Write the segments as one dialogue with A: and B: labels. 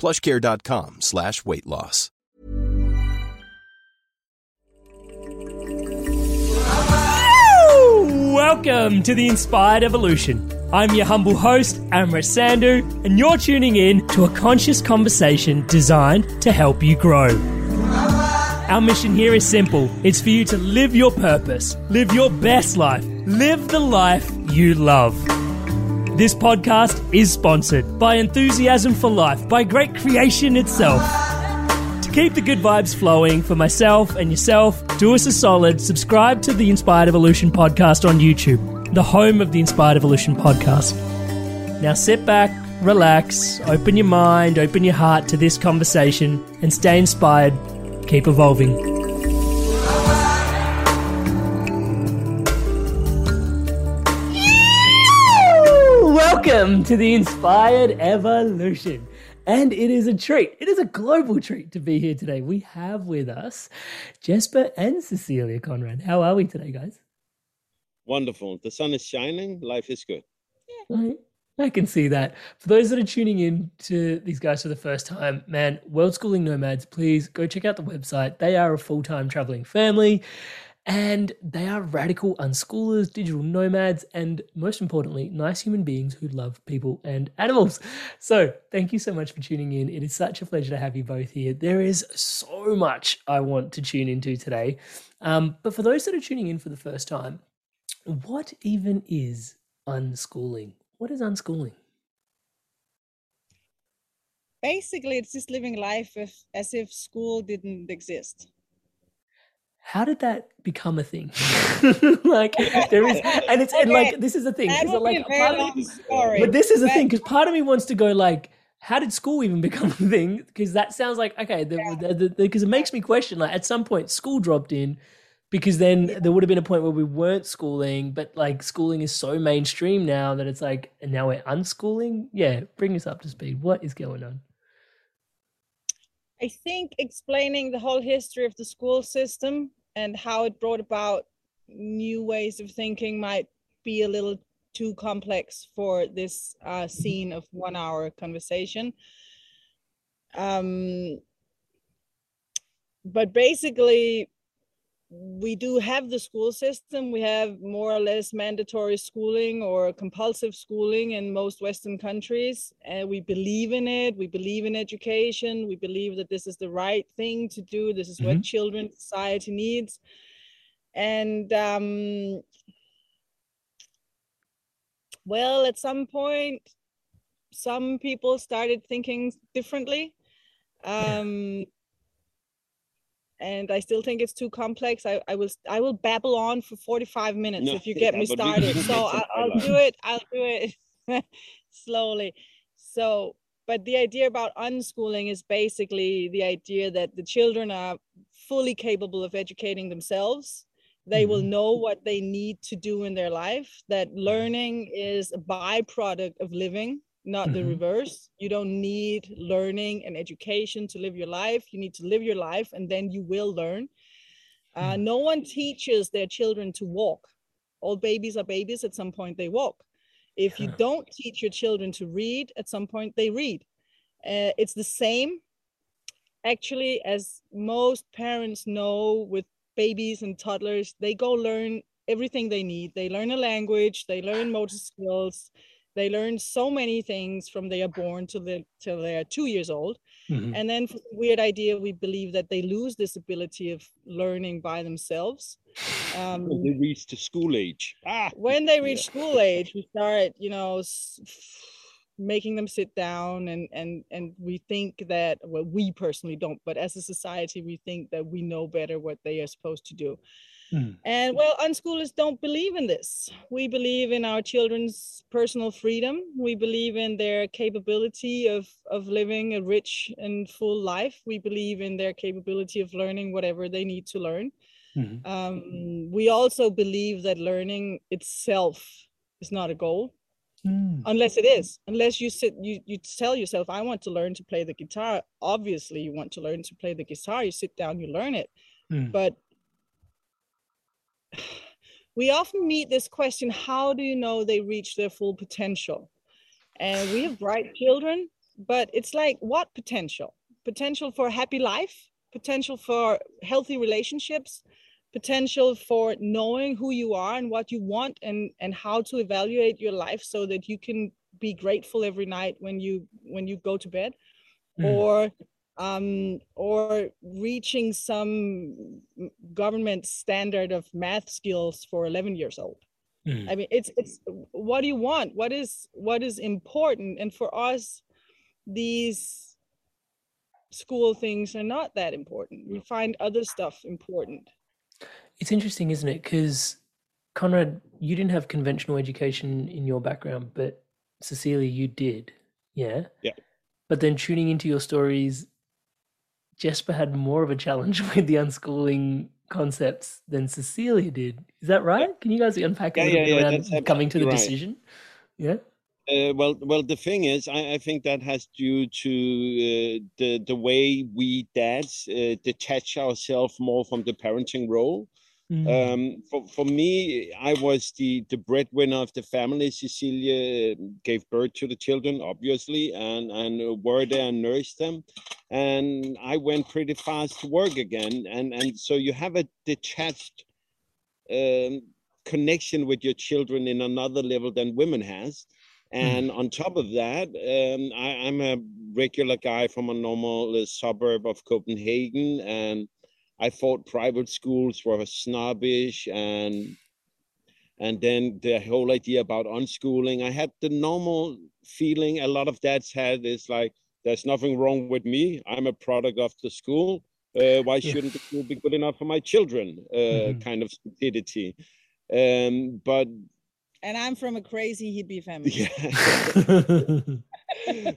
A: plushcare.com slash weight loss.
B: Welcome to the Inspired Evolution. I'm your humble host, Amrit Sandhu, and you're tuning in to a conscious conversation designed to help you grow. Our mission here is simple it's for you to live your purpose, live your best life, live the life you love. This podcast is sponsored by Enthusiasm for Life, by Great Creation itself. To keep the good vibes flowing for myself and yourself, do us a solid, subscribe to the Inspired Evolution podcast on YouTube, the home of the Inspired Evolution podcast. Now sit back, relax, open your mind, open your heart to this conversation, and stay inspired. Keep evolving. Welcome to the Inspired Evolution. And it is a treat. It is a global treat to be here today. We have with us Jesper and Cecilia Conrad. How are we today, guys?
C: Wonderful. The sun is shining. Life is good.
B: I, I can see that. For those that are tuning in to these guys for the first time, man, World Schooling Nomads, please go check out the website. They are a full time traveling family and they are radical unschoolers, digital nomads, and most importantly, nice human beings who love people and animals. So, thank you so much for tuning in. It is such a pleasure to have you both here. There is so much I want to tune into today. Um, but for those that are tuning in for the first time, what even is unschooling? What is unschooling?
D: basically it's just living life if, as if school didn't exist
B: how did that become a thing? like there is, and it's and like this is the thing.
D: that would
B: like,
D: be a very
B: part of
D: long
B: me-
D: story
B: but this is the
D: but-
B: thing because part of me wants to go like, how did school even become a thing? Because that sounds like okay, because it makes me question. Like at some point, school dropped in because then there would have been a point where we weren't schooling, but like schooling is so mainstream now that it's like, and now we're unschooling. Yeah, bring us up to speed. What is going on?
D: I think explaining the whole history of the school system and how it brought about new ways of thinking might be a little too complex for this uh, scene of one hour conversation. Um, but basically, we do have the school system. We have more or less mandatory schooling or compulsive schooling in most Western countries. And we believe in it. We believe in education. We believe that this is the right thing to do. This is what children, society needs. And um, well, at some point, some people started thinking differently. Um, and I still think it's too complex. I, I will I will babble on for 45 minutes
C: No,
D: if you get
C: yeah,
D: me started. So I,
C: some
D: I'll do it. I'll do it slowly. So, but the idea about unschooling is basically the idea that the children are fully capable of educating themselves. They will know what they need to do in their life. That learning is a byproduct of living, not mm-hmm. the reverse. You don't need learning and education to live your life. You need to live your life and then you will learn. Uh, mm. no one teaches their children to walk. All babies are babies. At some point, they walk. If you don't teach your children to read, at some point, they read. Uh, it's the same, actually, as most parents know with babies and toddlers. They go learn everything they need. They learn a language, they learn motor skills, they learn so many things from they are born till they till they are two years old. Mm-hmm. And then weird idea, we believe that they lose this ability of learning by themselves.
C: Um, when they reach to school age.
D: Ah. When they reach yeah. school age, we start, you know, s- making them sit down and and and we think that well we personally don't but as a society we think that we know better what they are supposed to do Mm. And well, unschoolers don't believe in this. We believe in our children's personal freedom. We believe in their capability of, of living a rich and full life. We believe in their capability of learning whatever they need to learn. Mm-hmm. Um, we also believe that learning itself is not a goal. Mm. Unless it is, unless you sit, you you tell yourself, "I want to learn to play the guitar." Obviously, you want to learn to play the guitar. You sit down, you learn it. Mm. But we often meet this question how do you know they reach their full potential and we have bright children but it's like what potential potential for a happy life potential for healthy relationships potential for knowing who you are and what you want and and how to evaluate your life so that you can be grateful every night when you when you go to bed mm. or um, or reaching some government standard of math skills for 11 years old. Mm. I mean, it's it's what do you want? What is what is important? And for us, these school things are not that important. We find other stuff important.
E: It's interesting, isn't it? Because Conrad, you didn't have conventional education in your background, but Cecilia, you did. Yeah.
C: Yeah.
E: But then tuning into your stories Jesper had more of a challenge with the unschooling concepts than Cecilia did. Is that right? Can you guys unpack a little yeah, bit around coming to the right. decision? Yeah.
C: Uh, well, well, the thing is, I, I think that has due to uh, the the way we dads uh, detach ourselves more from the parenting role. Mm. Um, for, for me, I was the, the breadwinner of the family. Cecilia gave birth to the children, obviously, and, and were there and nursed them. And I went pretty fast to work again. And, and so you have a detached um, connection with your children in another level than women has. And mm. on top of that, um, I, am a regular guy from a normal uh, suburb of Copenhagen. And I thought private schools were snobbish and and then the whole idea about unschooling. I had the normal feeling a lot of dads had is like, there's nothing wrong with me. I'm a product of the school. Uh, why shouldn't the school be good enough for my children? Uh, mm-hmm. Kind of stupidity. Um, but
D: and I'm from a crazy hippie family.
C: Yeah.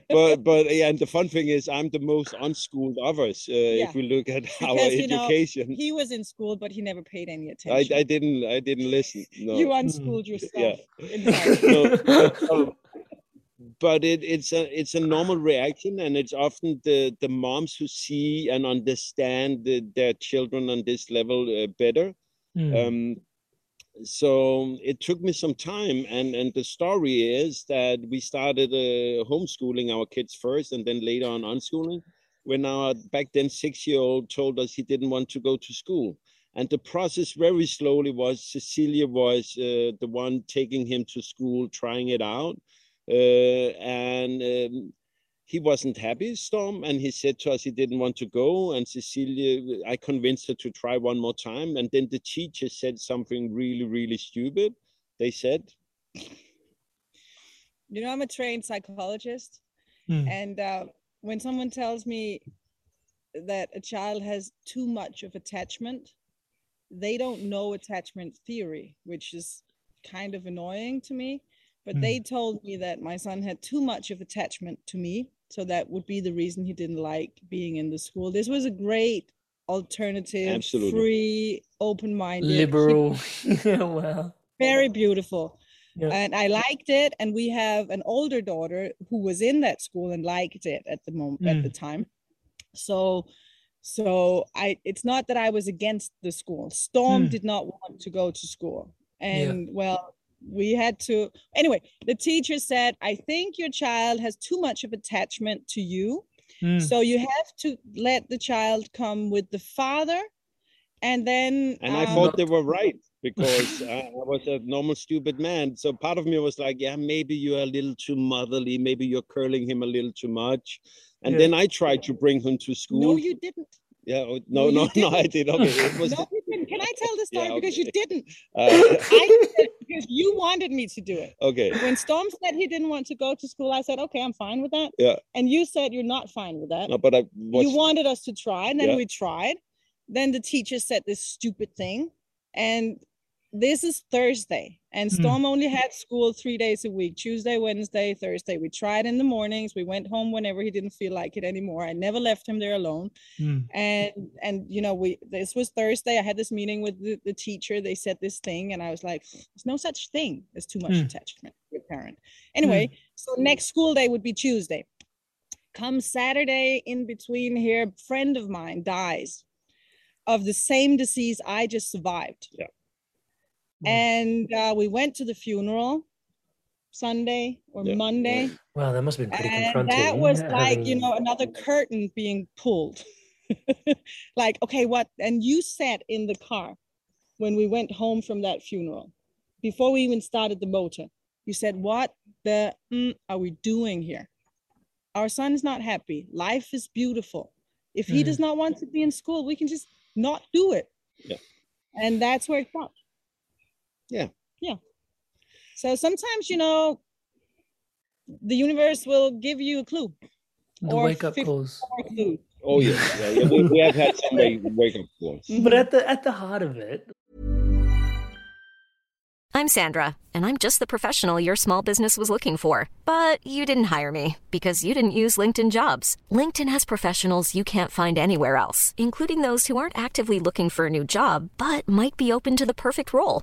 C: but but yeah, and the fun thing is, I'm the most unschooled of us. Uh, yeah. If we look at because, our education,
D: know, he was in school, but he never paid any attention.
C: I, I didn't. I didn't listen. No.
D: You unschooled yourself. Yeah.
C: so, but it, it's a it's a normal reaction, and it's often the the moms who see and understand the, their children on this level uh, better. Mm. Um, so it took me some time and and the story is that we started uh, homeschooling our kids first and then later on unschooling. When our back then six year old told us he didn't want to go to school. And the process very slowly was cecilia was uh, the one taking him to school trying it out uh, and um, he wasn't happy, Storm, and he said to us he didn't want to go. And Cecilia, I convinced her to try one more time. And then the teacher said something really, really stupid. They said,
D: You know, I'm a trained psychologist. Mm. And uh, when someone tells me that a child has too much of attachment, they don't know attachment theory, which is kind of annoying to me but mm. they told me that my son had too much of attachment to me so that would be the reason he didn't like being in the school this was a great alternative Absolutely. free open-minded
E: liberal yeah wow
D: very beautiful yeah. and I liked it. And we have an older daughter who was in that school and liked it at the moment mm. at the time. So so I it's not that I was against the school. Storm mm. did not want to go to school. And yeah. well, we had to anyway, the teacher said, I think your child has too much of attachment to you. Mm. So you have to let the child come with the father and then
C: and um, I thought they were right because I, I was a normal stupid man. So part of me was like, yeah, maybe you're a little too motherly, maybe you're curling him a little too much. And yeah. then I tried to bring him to school.
D: No, you didn't.
C: Yeah, oh, no, no, no, no, I did. Okay, it was.
D: no, you didn't. Can I tell the story yeah, okay. because you didn't? Uh, I did because you wanted me to do it.
C: Okay.
D: When Storm said he didn't want to go to school, I said, "Okay, I'm fine with that."
C: Yeah.
D: And you said you're not fine with that.
C: No, but I.
D: Was... You wanted us to try, and then yeah. we tried. Then the teacher said this stupid thing, and this is Thursday, and hmm. Storm mm. only had school three days a week Tuesday, Wednesday, Thursday. We tried in the mornings. We went home whenever he didn't feel like it anymore. I never left him there alone. Mm. And, and, you know, we, this was Thursday. I had this meeting with the, the teacher. They said this thing, and I was like, there's no such thing as too much mm. attachment to a parent. Anyway, hmm. so next school day would be Tuesday. Come Saturday, in between here, friend of mine dies of the same disease I just survived.
C: Yeah
D: and uh, we went to the funeral Sunday or yeah. Monday.
B: Wow, that must have been pretty and confronting.
D: That was like, you know, another curtain being pulled. like, okay, what? And you sat in the car when we went home from that funeral before we even started the motor. You said, What the mm, are we doing here? Our son is not happy. Life is beautiful. If he mm. does not want to be in school, we can just not do it.
C: Yeah.
D: And that's where it stopped.
C: Yeah.
D: Yeah. So sometimes, you know, the universe will give you a clue.
B: The wake up calls.
C: Oh yeah, yeah, yeah. We, we have had some wake up calls.
B: But at the at the heart of it.
F: I'm Sandra, and I'm just the professional your small business was looking for. But you didn't hire me because you didn't use LinkedIn jobs. LinkedIn has professionals you can't find anywhere else, including those who aren't actively looking for a new job, but might be open to the perfect role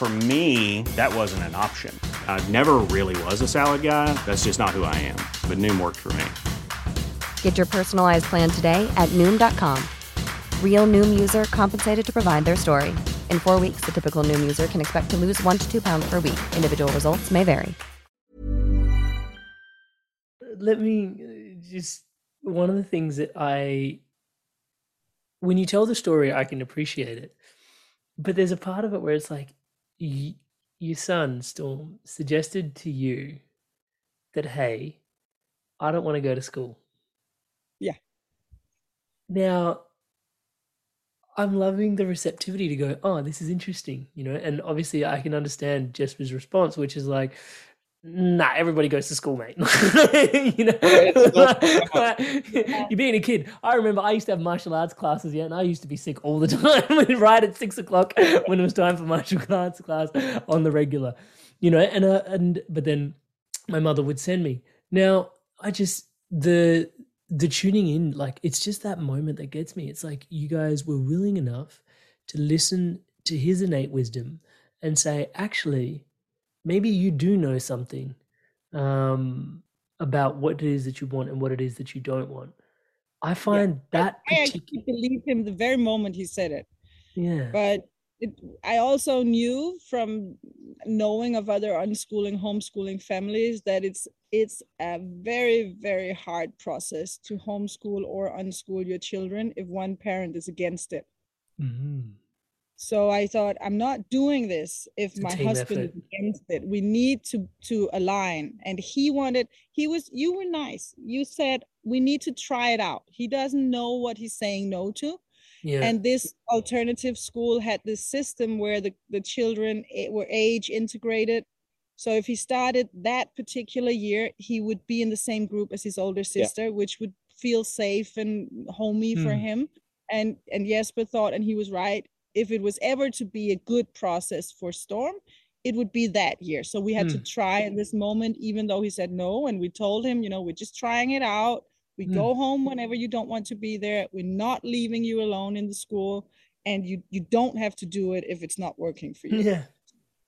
G: For me, that wasn't an option. I never really was a salad guy. That's just not who I am. But Noom worked for me.
H: Get your personalized plan today at Noom.com. Real Noom user compensated to provide their story. In four weeks, the typical Noom user can expect to lose one to two pounds per week. Individual results may vary.
B: Let me uh, just. One of the things that I. When you tell the story, I can appreciate it. But there's a part of it where it's like, y- your son Storm suggested to you that hey, I don't want to go to school.
D: Yeah.
B: Now, I'm loving the receptivity to go, oh, this is interesting, you know, and obviously I can understand Jesper's response, which is like, nah, everybody goes to school, mate. you know, you're being a kid. I remember I used to have martial arts classes, yeah, and I used to be sick all the time, right at six o'clock when it was time for martial arts class on the regular, you know, and uh, and but then my mother would send me. Now I just the the tuning in, like it's just that moment that gets me. It's like you guys were willing enough to listen to his innate wisdom and say, actually maybe you do know something um, about what it is that you want and what it is that you don't want. I find yeah, that
D: I actually believed him the very moment he said it.
B: Yeah.
D: But it, I also knew from knowing of other unschooling, homeschooling families that it's it's a very very hard process to homeschool or unschool your children if one parent is against it. Mm-hmm. So I thought, I'm not doing this if my husband effort. is against it. We need to to align. And he wanted, he was, you were nice. You said we need to try it out. He doesn't know what he's saying no to. Yeah. And this alternative school had this system where the, the children were age integrated. So if he started that particular year, he would be in the same group as his older sister, yeah. which would feel safe and homey mm. for hmm. him. And and Jesper thought, and he was right. If it was ever to be a good process for Storm, it would be that year. So we had mm. to hmm. try in this moment, even though he said no. And we told him, you know, we're just trying it out. We mm. go home whenever you don't want to be there. We're not leaving you alone in the school. And you you don't have to do it if it's not working for you.
B: Yeah.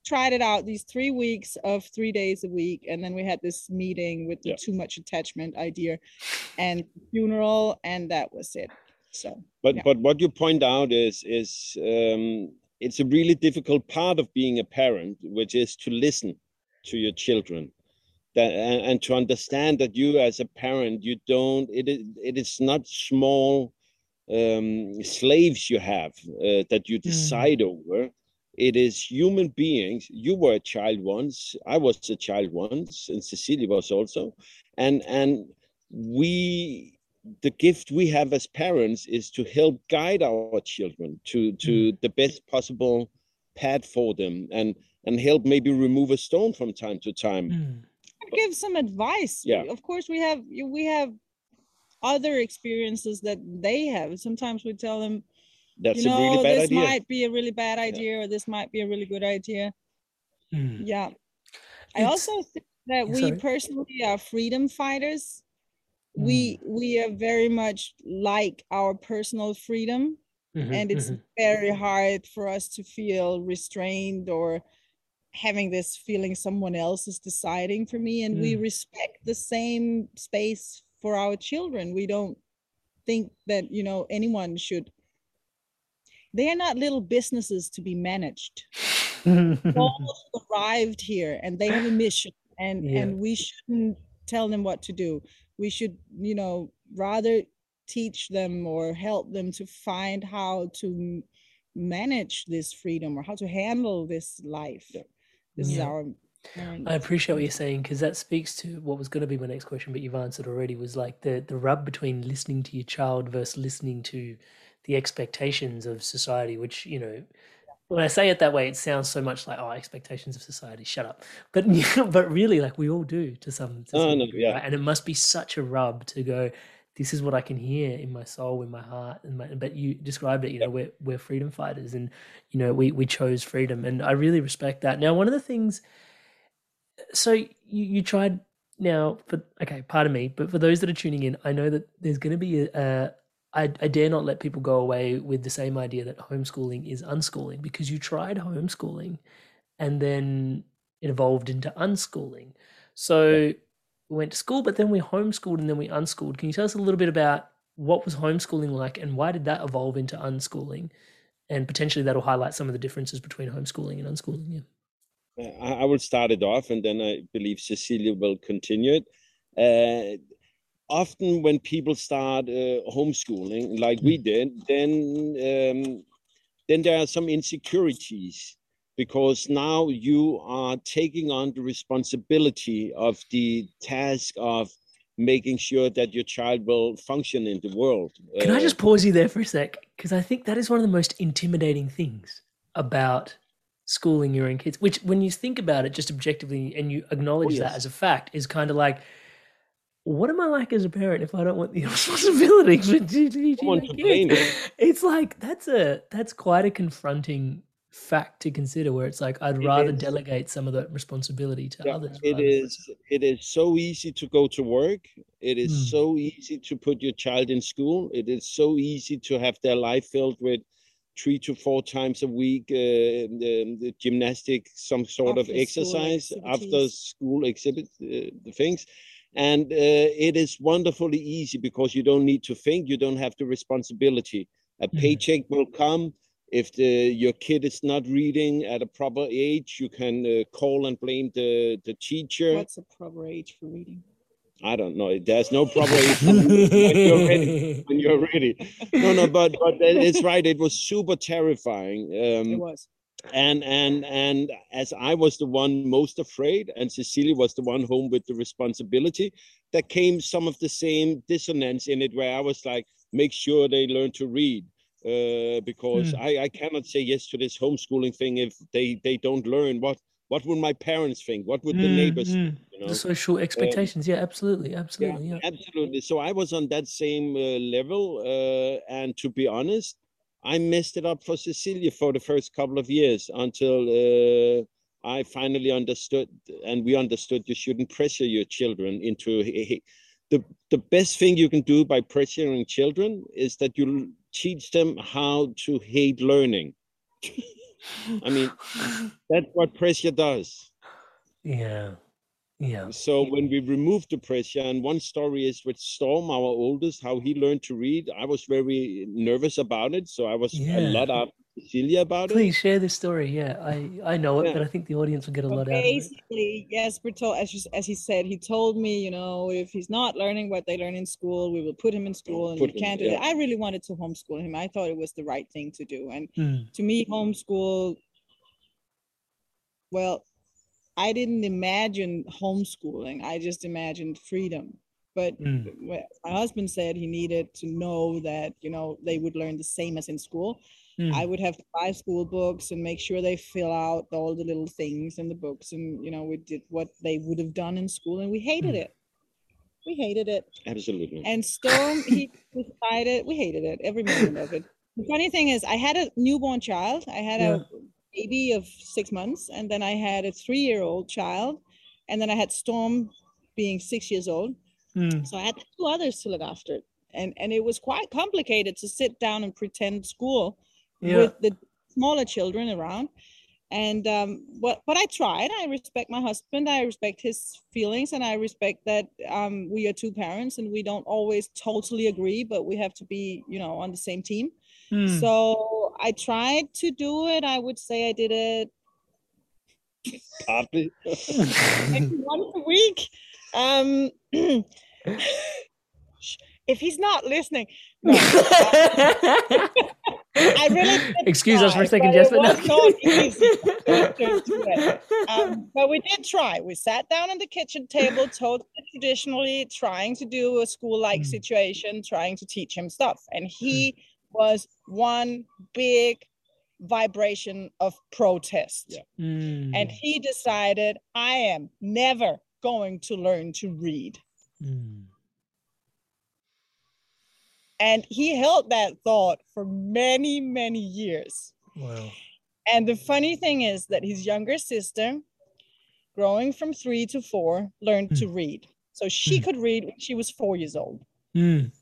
D: Tried it out these three weeks of three days a week. And then we had this meeting with the yeah. too much attachment idea and funeral, and that was it. So
C: but yeah. but what you point out is is um it's a really difficult part of being a parent, which is to listen to your children. That, and, and to understand that you as a parent you don't it is it is not small um, slaves you have uh, that you hmm. decide mm. over it is human beings you were a child once i was a child once and cecilia was also and and we the gift we have as parents is to help guide our children to to mm. the best possible path for them and and help maybe remove a stone from time to time mm.
D: give some advice yeah of course we have we have other experiences that they have sometimes we tell them
C: that's
D: you know,
C: a really bad
D: this
C: idea.
D: might be a really bad idea yeah. or this might be a really good idea mm. yeah it's, i also think that we sorry. personally are freedom fighters we mm. we are very much like our personal freedom mm-hmm, and it's mm-hmm. very hard for us to feel restrained or having this feeling someone else is deciding for me and mm. we respect the same space for our children we don't think that you know anyone should they are not little businesses to be managed all arrived here and they have a mission and yeah. and we shouldn't tell them what to do we should you know rather teach them or help them to find how to manage this freedom or how to handle this life this yeah. is our
B: I appreciate what you're saying because that speaks to what was going to be my next question, but you've answered already. Was like the the rub between listening to your child versus listening to the expectations of society, which you know when I say it that way, it sounds so much like oh, expectations of society. Shut up. But but really, like we all do to some. To
C: oh,
B: some
C: no,
B: degree,
C: yeah.
B: Right? And it must be such a rub to go. This is what I can hear in my soul, in my heart, and my, but you described it. You know, we're we're freedom fighters, and you know we we chose freedom, and I really respect that. Now, one of the things. So you you tried now for okay, pardon me, but for those that are tuning in, I know that there's going to be a, a I, I dare not let people go away with the same idea that homeschooling is unschooling because you tried homeschooling and then it evolved into unschooling. So we went to school, but then we homeschooled and then we unschooled. Can you tell us a little bit about what was homeschooling like and why did that evolve into unschooling? And potentially that'll highlight some of the differences between homeschooling and unschooling.
C: Yeah. I will start it off and then I believe Cecilia will continue it. Uh, often when people start uh, homeschooling like we mm. did then um, then there are some insecurities because now you are taking on the responsibility of the task of making sure that your child will function in the world
B: can uh, i just pause you there for a sec because i think that is one of the most intimidating things about schooling your own kids which when you think about it just objectively and you acknowledge oh, yes. that as a fact is kind of like what am I like as a parent if I don't want the responsibility for? It's like that's a that's quite a confronting fact to consider where it's like I'd rather delegate some of that responsibility to
C: yeah,
B: others.
C: It is it is so easy to go to work. It is mm. so easy to put your child in school. It is so easy to have their life filled with three to four times a week uh, the, the gymnastic some sort after of exercise school after school exhibit uh, the things and uh, it is wonderfully easy because you don't need to think you don't have the responsibility a mm-hmm. paycheck mm-hmm. will come if the, your kid is not reading at a proper age you can uh, call and blame the, the teacher
D: what's a proper age for reading
C: I don't know. There's no proper age when you're ready. When you're ready. No, no, but but it's right. It was super terrifying.
D: Um, it was
C: and and and as i was the one most afraid and cecilia was the one home with the responsibility there came some of the same dissonance in it where i was like make sure they learn to read uh, because mm. I, I cannot say yes to this homeschooling thing if they they don't learn what what would my parents think what would the neighbors
E: Mm,
C: think,
E: mm.
C: you know
E: The social expectations. yeah, absolutely, absolutely. Yeah.
C: absolutely so i was on that same uh, level uh, and to be honest i messed it up for cecilia for the first couple of years until uh, i finally understood and we understood you shouldn't pressure your children into the the best thing you can do by pressuring children is that you teach them how to hate learning i mean that's what pressure does
E: Yeah. Yeah.
C: so when we removed the pressure, and one story is with Storm, our oldest, how he learned to read. I was very nervous about it, so I was
E: Yeah.
C: a lot up Cecilia about it.
E: Please share this story. Yeah, I I know it,
C: Yeah.
E: but I think the audience will get a
D: But
E: lot out of it.
D: basically, Jesper told, as, you- as he said, he told me, you know, if he's not learning what they learn in school, we will put him in school and
C: Put
D: we
C: him,
D: can't do
C: yeah.
D: that. I really wanted to homeschool him. I thought it was the right thing to do. And
E: Mm.
D: to me, homeschool, well, I didn't imagine homeschooling. I just imagined freedom. But
E: Mm.
D: my husband said he needed to know that, you know, they would learn the same as in school.
E: Mm.
D: I would have to buy school books and make sure they fill out all the little things in the books. And, you know, we did what they would have done in school and we hated
E: Mm.
D: it. We hated it.
C: Absolutely.
D: And Storm, he decided we hated it, every moment of it. The funny thing is, I had a newborn child. I had
E: Yeah.
D: a baby of six months, and then I had a three-year-old child, and then I had Storm being six years old.
E: Mm.
D: So I had two others to look after, and and it was quite complicated to sit down and pretend school
E: Yeah.
D: with the smaller children around. And um, but but I tried. I respect my husband. I respect his feelings, and I respect that um, we are two parents, and we don't always totally agree, but we have to be, you know, on the same team.
E: Mm.
D: So I tried to do it. I would say I did it
C: Partly.
D: maybe once a week. Um, if he's not listening, no. I really
E: Excuse us for a
D: try,
E: second,
D: but
E: Jesper. No.
D: not easy to do it. Um, but we did try. We sat down at the kitchen table, totally traditionally, trying to do a school-like
E: Mm.
D: situation, trying to teach him stuff, and he was one big vibration of protest.
E: Mm.
D: And he decided, I am never going to learn to read.
E: Mm.
D: And he held that thought for many, many years.
E: Wow.
D: And the funny thing is that his younger sister, growing from three to four, learned to read. So she could read when she was four years old.
E: Mm.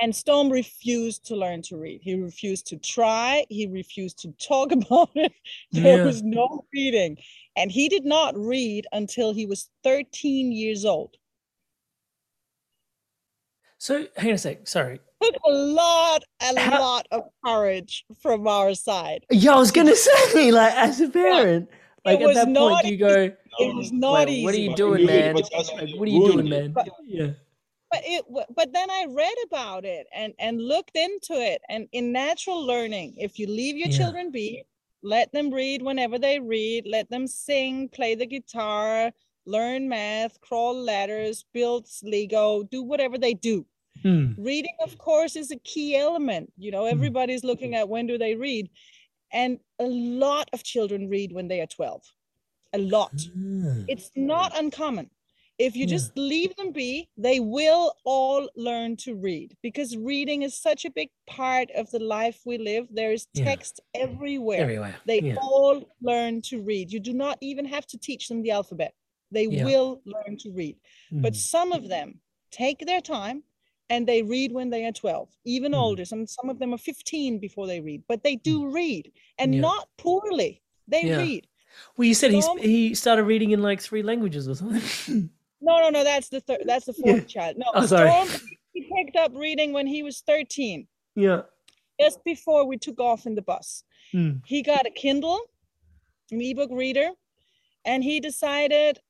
D: And Storm refused to learn to read. He refused to try. He refused to talk about it. There
E: Yeah.
D: was no reading. And he did not read until he was 13 years old.
E: So hang on a sec. Sorry.
D: Took a lot, a
E: How-
D: lot of courage from our side.
E: Yeah, I was gonna say, like, as a parent, like at that point,
D: not
E: do you go,
D: It was not
E: "Wait,
D: easy.
E: what are you doing, man? Like, what are you doing, man?
D: But-
E: Yeah.
D: But it but then i read about it and and looked into it and in natural learning if you leave your
E: Yeah.
D: children be let them read whenever they read let them sing play the guitar learn math crawl ladders build lego do whatever they do
E: Mm.
D: reading of course is a key element you know everybody's looking at when do they read and a lot of children read when they are 12 a lot
E: Mm.
D: it's not uncommon. If you
E: Yeah.
D: just leave them be, they will all learn to read because reading is such a big part of the life we live. There is
E: Yeah.
D: text everywhere.
E: Everywhere.
D: They
E: yeah.
D: all learn to read. You do not even have to teach them the alphabet. They
E: Yeah.
D: will learn to read. But
E: Mm.
D: some of them take their time and they read when they are 12, even
E: Mm.
D: older. Some some of them are 15 before they read, but they do read and
E: Yeah.
D: not poorly. They
E: Yeah.
D: read.
E: Well, you said he's,
D: Storm-
E: he started reading in like three languages or something.
D: No, no, no. That's the third. That's the
E: Yeah.
D: fourth child. No,
E: Oh, sorry.
D: Storm. He picked up reading when he was thirteen,
E: yeah.
D: just before we took off in the bus.
E: Mm.
D: He got a Kindle, an ebook reader, and he decided.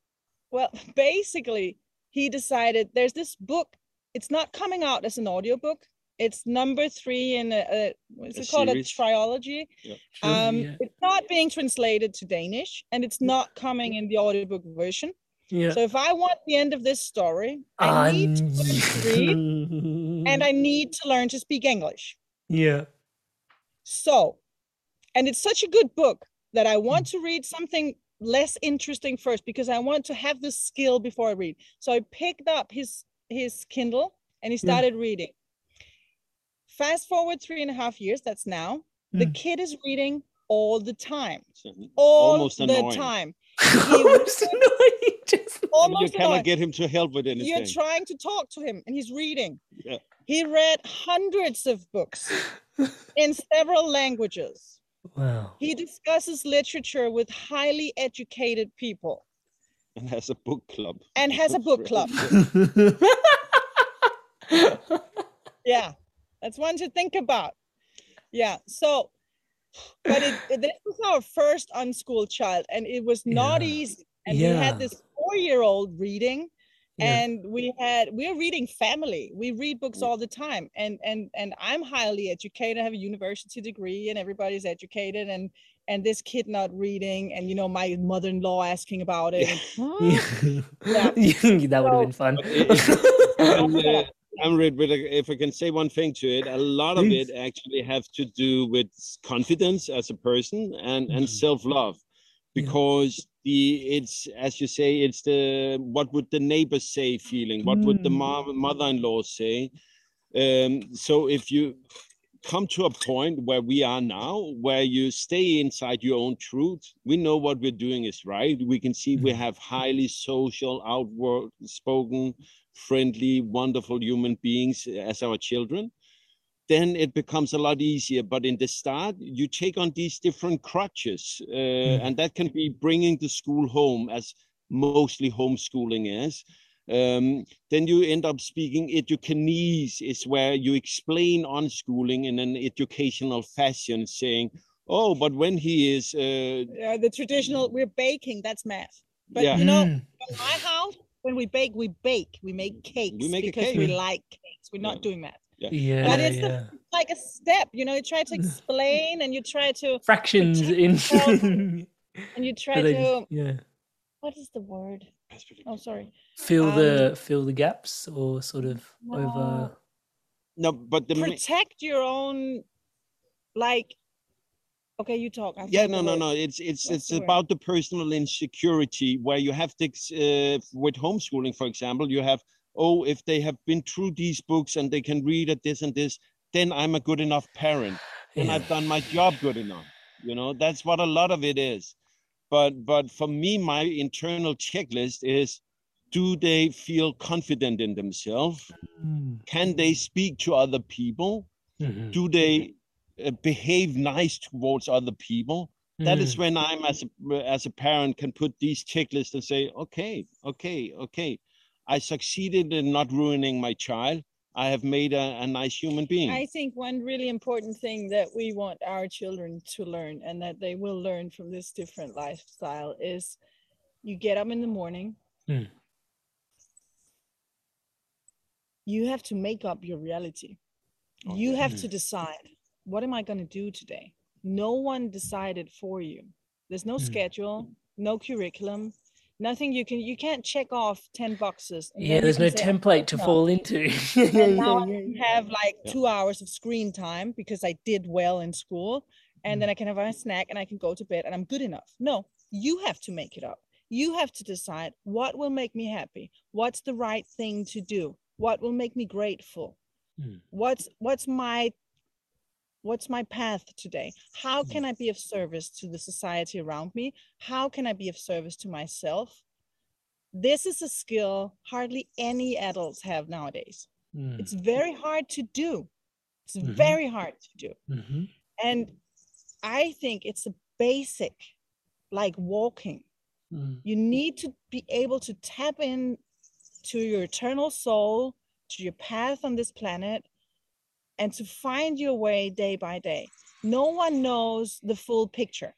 D: Well, basically, he decided there's this book. It's not coming out as an audiobook. It's number three in a, a what's
C: A
D: it called?
C: series.
D: A trilogy.
E: Sure,
D: Um,
E: yeah.
D: It's not being translated to Danish, and it's not coming in the audiobook version.
E: Yeah.
D: So if I want the end of this story, I need to learn to read and I need to learn to speak English.
E: yeah.
D: So, and it's such a good book that I want to read something less interesting first because I want to have the skill before I read. So I picked up his his Kindle and he started yeah. reading. Fast forward three and a half years, that's now. Mm. The hmm. kid is reading all the time. All Almost the annoying. time.
B: almost annoying.
C: Just almost you cannot annoying. get him to help with anything.
D: You're trying to talk to him and he's reading. Yeah. He read hundreds of books in several languages.
B: Wow.
D: He discusses literature with highly educated people.
C: And has a book club.
D: And has a book club. yeah, that's one to think about. Yeah, so, but it, it, this was our first unschooled child, and it was not yeah. easy. And yeah. we had this four year old reading yeah. and we had we're reading family. We read books all the time. And and and i'm highly educated i have a university degree and everybody's educated and and this kid not reading and you know my mother-in-law asking about it.
B: Yeah. that would have been fun?
C: I'm read, but if I can say one thing to it, a lot of it actually have to do with confidence as a person and, and mm-hmm. self-love. Because the it's as you say it's the what would the neighbors say feeling what mm. would the mm. mother-in-law say um, so if you come to a point where we are now where you stay inside your own truth we know what we're doing is right we can see we have highly social outward spoken friendly wonderful human beings as our children then it becomes a lot easier. But in the start, you take on these different crutches, uh, mm. and that can be bringing the school home, as mostly homeschooling is. Um, then you end up speaking educanese, is where you explain unschooling in an educational fashion, saying, "Oh, but when he is uh,
D: yeah, the traditional, we're baking. That's math. But yeah. you know, mm. in my house, when we bake, we bake. We make cakes we make because cake. we like cakes. We're not doing math.
B: Yeah. yeah but
D: it's
B: yeah.
D: like a step, you know, you try to explain and you try to
B: fractions in
D: and you try to yeah. What is the word? Oh sorry.
B: Fill um, the fill the gaps or sort of no, over
C: No, but the
D: protect your own like okay you talk
C: I yeah no no no it's it's What's it's about the personal insecurity where you have to uh, with homeschooling for example you have oh, if they have been through these books and they can read at this and this, then I'm a good enough parent. and yeah. I've done my job good enough. You know, that's what a lot of it is. But but for me, my internal checklist is do they feel confident in themselves? Mm. Can they speak to other people? Mm-hmm. Do they uh, behave nice towards other people? Mm. That is mm. when I'm as a, as a parent can put these checklists and say, okay, okay, okay. I succeeded in not ruining my child. I have made a, a, nice human being.
D: I think one really important thing that we want our children to learn and that they will learn from this different lifestyle is you get up in the morning. Mm. You have to make up your reality. Okay. You have mm. to decide what am I going to do today? No one decided for you. There's no mm. schedule, no curriculum, nothing you can you can't check off 10 boxes
B: yeah there's no say, template to no. fall into
D: and now i have like two hours of screen time because i did well in school and mm. then i can have a snack and i can go to bed and i'm good enough no you have to make it up you have to decide what will make me happy what's the right thing to do what will make me grateful mm. what's what's my What's my path today? How can I be of service to the society around me? How can I be of service to myself? This is a skill hardly any adults have nowadays. Mm. It's very hard to do. It's mm-hmm. very hard to do. Mm-hmm. And I think it's a basic, like walking. Mm. You need to be able to tap in to your eternal soul, to your path on this planet, and to find your way day by day. No one knows the full picture,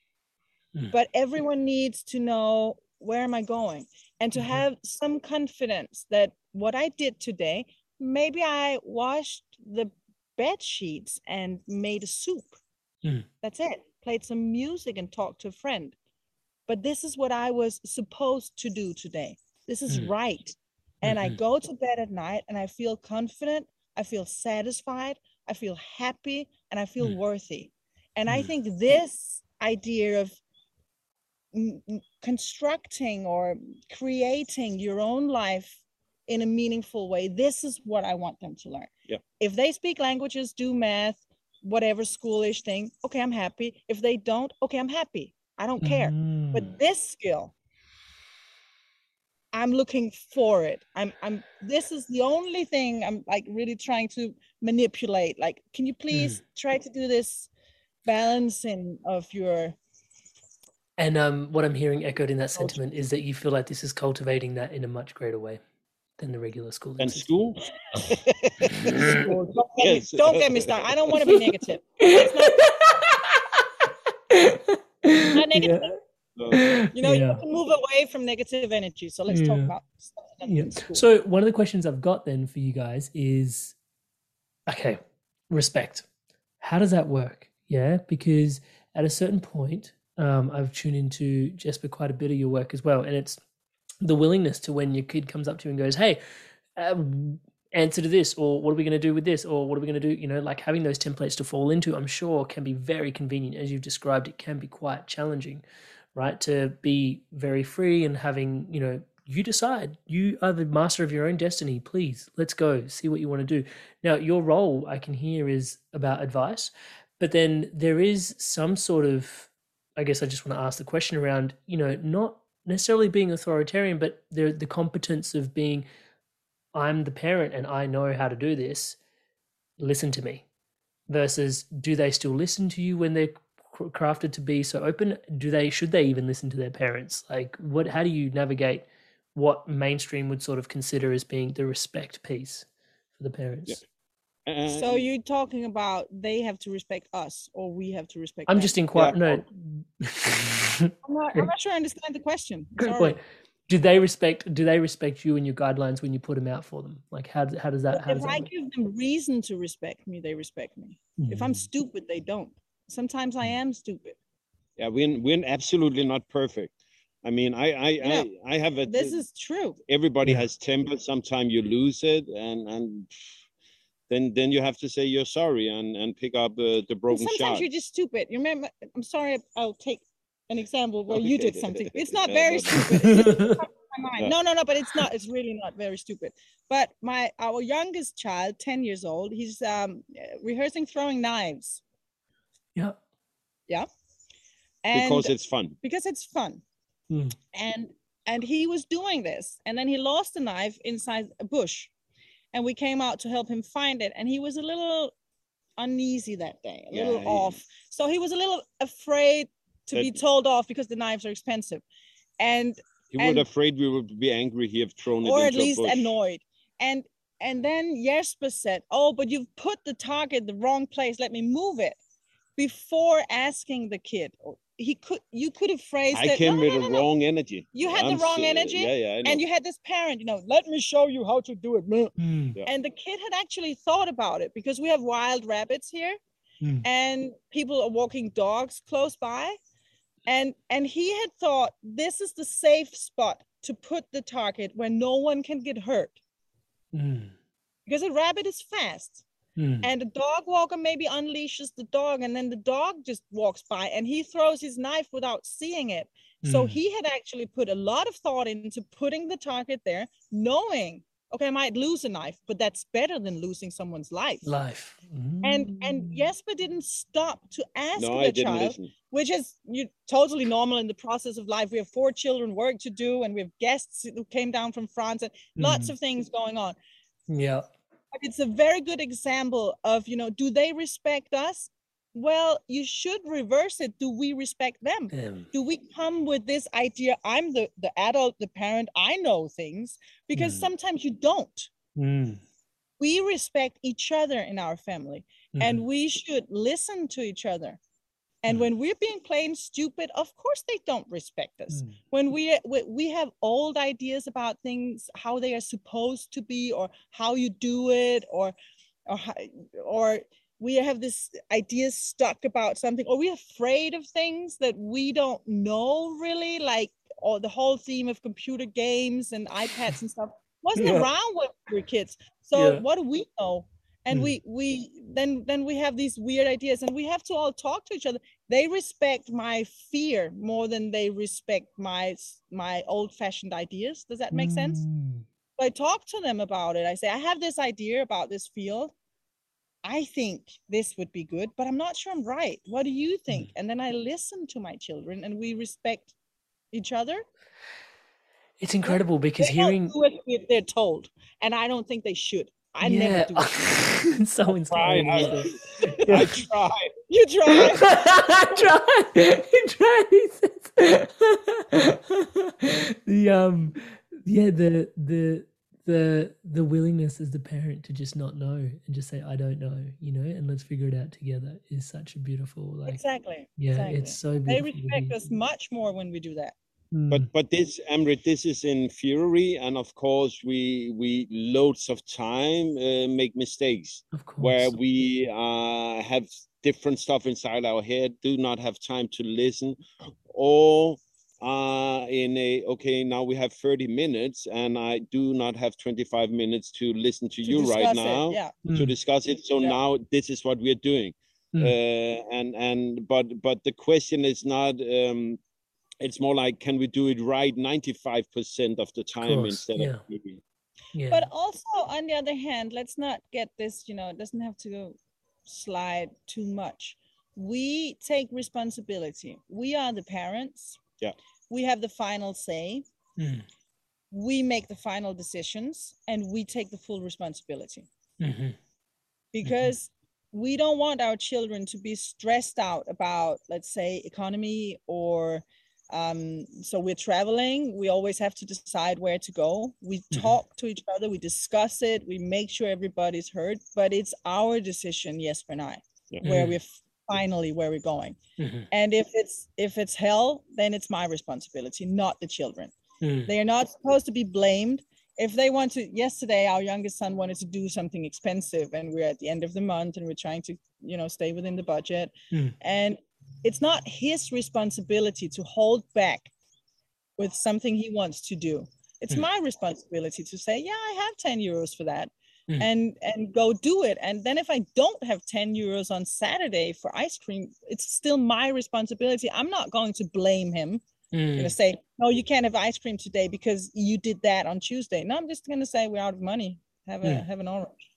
D: mm. but everyone needs to know where am I going and to mm-hmm. have some confidence that what I did today, maybe I washed the bed sheets and made a soup. Mm. That's it. Played some music and talked to a friend. But this is what I was supposed to do today. This is mm. right. And mm-hmm. I go to bed at night and I feel confident. I feel satisfied. I feel happy and I feel mm. worthy. And mm. I think this idea of constructing or creating your own life in a meaningful way this is what i want them to learn
C: yeah.
D: if they speak languages do math whatever schoolish thing okay i'm happy if they don't okay i'm happy i don't care
B: Mm.
D: but this skill i'm looking for it i'm i'm this is the only thing i'm like really trying to manipulate like can you please try to do this balancing of your
B: And um, what I'm hearing echoed in that sentiment is that you feel like this is cultivating that in a much greater way than the regular school.
C: And school?
D: School. Don't, get me, don't get me started. I don't want to be negative. It's not, not negative. You know, you
B: Yeah.
D: have to move away from negative energy. So let's talk about
B: Yeah. So one of the questions I've got then for you guys is, okay, respect. How does that work? Yeah, because at a certain point, um, I've tuned into Jesper quite a bit of your work as well, and it's the willingness to when your kid comes up to you and goes, "Hey, uh, answer to this," or "What are we going to do with this?" or "What are we going to do?" You know, like having those templates to fall into, I'm sure can be very convenient. As you've described, it can be quite challenging, right? To be very free and having, you know, you decide. You are the master of your own destiny. Please, let's go. See what you want to do. Now, your role I can hear is about advice, but then there is some sort of, I guess I just want to ask the question around, you know, not necessarily being authoritarian, but the the competence of being, I'm the parent and I know how to do this. Listen to me. Versus, do they still listen to you when they're crafted to be so open? Do they should they even listen to their parents? Like, what? How do you navigate what mainstream would sort of consider as being the respect piece for the parents?
C: Uh,
D: So you're talking about they have to respect us or we have to respect
B: I'm
D: them?
B: just inquiring. No,
D: I'm not, I'm not sure I understand the question.
B: Good
D: Sorry.
B: point. Do they respect? Do they respect you and your guidelines when you put them out for them? Like how how does that? How
D: if
B: that
D: I
B: work?
D: give them reason to respect me, they respect me. If I'm
B: Mm.
D: stupid, they don't. Sometimes I am stupid.
C: yeah, we're, we're absolutely not perfect. I mean, I I,
D: Yeah.
C: I, I have a.
D: This is true.
C: everybody
B: Yeah.
C: has temper. Sometimes you lose it, and and then then you have to say you're sorry and and pick up uh, the
D: And
C: broken
D: sometimes
C: shot.
D: you're just stupid. You remember? I'm sorry. I'll take an example where you did something. It's not very stupid. It's just comes to my mind.
C: Yeah.
D: No, no, no. But it's not. It's really not very stupid. But my our youngest child, ten years old, he's um rehearsing throwing knives.
B: Yeah.
D: Yeah. And
C: because it's fun.
D: because it's fun.
B: Mm.
D: And and he was doing this, and then he lost the knife inside a bush, and we came out to help him find it, and he was a little uneasy that day, a little
C: Yeah, he-
D: off. So he was a little afraid to be told off because the knives are expensive, and
C: He
D: and-
C: was afraid we would be angry. He have thrown it
D: or at least
C: a bush.
D: annoyed. And and then Jesper said, "Oh, but you've put the target the wrong place. Let me move it." Before asking the kid, he could you could have phrased
C: I
D: it.
C: came
D: "No,
C: with
D: no,
C: the
D: no, no,
C: wrong energy.
D: You had the
C: I'm
D: wrong
C: so-
D: energy,
C: Yeah, yeah,
D: and you had this parent, you know, let me show you how to do it. meh."
B: Mm.
C: Yeah.
D: And the kid had actually thought about it because we have wild rabbits here,
B: Mm.
D: and people are walking dogs close by, and and he had thought this is the safe spot to put the target where no one can get hurt
B: Mm.
D: because a rabbit is fast.
B: Mm.
D: And the dog walker maybe unleashes the dog, and then the dog just walks by and he throws his knife without seeing it. So
B: Mm.
D: he had actually put a lot of thought into putting the target there, knowing, okay, I might lose a knife, but that's better than losing someone's life.
B: Life. Mm.
D: And and Jesper didn't stop to ask
C: no,
D: the
C: I didn't
D: child,
C: listen.
D: which is you totally normal in the process of life. We have four children, work to do, and we have guests who came down from France, and lots
B: Mm.
D: of things going on
B: Yeah.
D: But it's a very good example of you know do they respect us well you should reverse it do we respect them do we come with this idea i'm the the adult the parent i know things because
B: Mm.
D: sometimes you don't
B: Mm.
D: we respect each other in our family
B: Mhm.
D: and we should listen to each other and
B: Mhm.
D: when we're being plain stupid of course they don't respect us
B: Mm.
D: when we, we we have old ideas about things how they are supposed to be or how you do it or or or we have this idea stuck about something or we're afraid of things that we don't know really like or the whole theme of computer games and ipads and stuff wasn't
B: Yeah.
D: around when we were kids so
B: Yeah.
D: what do we know and mm. we we then then we have these weird ideas and we have to all talk to each other. They respect my fear more than they respect my my old fashioned ideas. Does that make mm. sense so i talk to them about it. I say i have this idea about this field. I think this would be good but i'm not sure i'm right. What do you think? Mm. and then i listen to my children and we respect each other.
B: It's incredible because they hearing
D: they're told and i don't think they should I
B: yeah.
D: never do
B: it. so inspiring.
C: I, I, I try.
D: You try.
B: I try. You try. the um, yeah, the the the the willingness as the parent to just not know and just say I don't know, you know, and let's figure it out together is such a beautiful like
D: exactly.
B: Yeah,
D: exactly.
B: it's so beautiful.
D: They respect us much more when we do that.
C: But mm. but this Amrit, this is in theory, and of course we we loads of time uh, make mistakes where we uh, have different stuff inside our head, do not have time to listen, or uh, in a okay now we have 30 minutes and I do not have 25 minutes to listen to, to you right now
D: it, yeah.
C: to mm. discuss it. So yeah. now this is what we're doing. Mm. Uh, and and but but the question is not um, it's more like can we do it right 95% of the time of instead
B: yeah.
C: of maybe
B: yeah.
D: but also on the other hand let's not get this you know it doesn't have to go slide too much we take responsibility we are the parents
C: yeah
D: we have the final say
B: mm.
D: we make the final decisions and we take the full responsibility
B: mm-hmm.
D: because mm-hmm. we don't want our children to be stressed out about let's say economy or um, so we're traveling we always have to decide where to go we mm-hmm. talk to each other we discuss it we make sure everybody's heard but it's our decision yes or no yeah. where mm-hmm. we're finally where we're going
B: mm-hmm.
D: and if it's if it's hell then it's my responsibility not the children
B: mm.
D: they are not supposed to be blamed if they want to yesterday our youngest son wanted to do something expensive and we're at the end of the month and we're trying to you know stay within the budget
B: mm.
D: and it's not his responsibility to hold back with something he wants to do. It's mm. my responsibility to say yeah i have 10 euros for that mm. and and go do it. And then if i don't have 10 euros on saturday for ice cream it's still my responsibility. I'm not going to blame him.
B: Mm.
D: i'm going to say no you can't have ice cream today because you did that on tuesday. No i'm just going to say we're out of money. Have a have an orange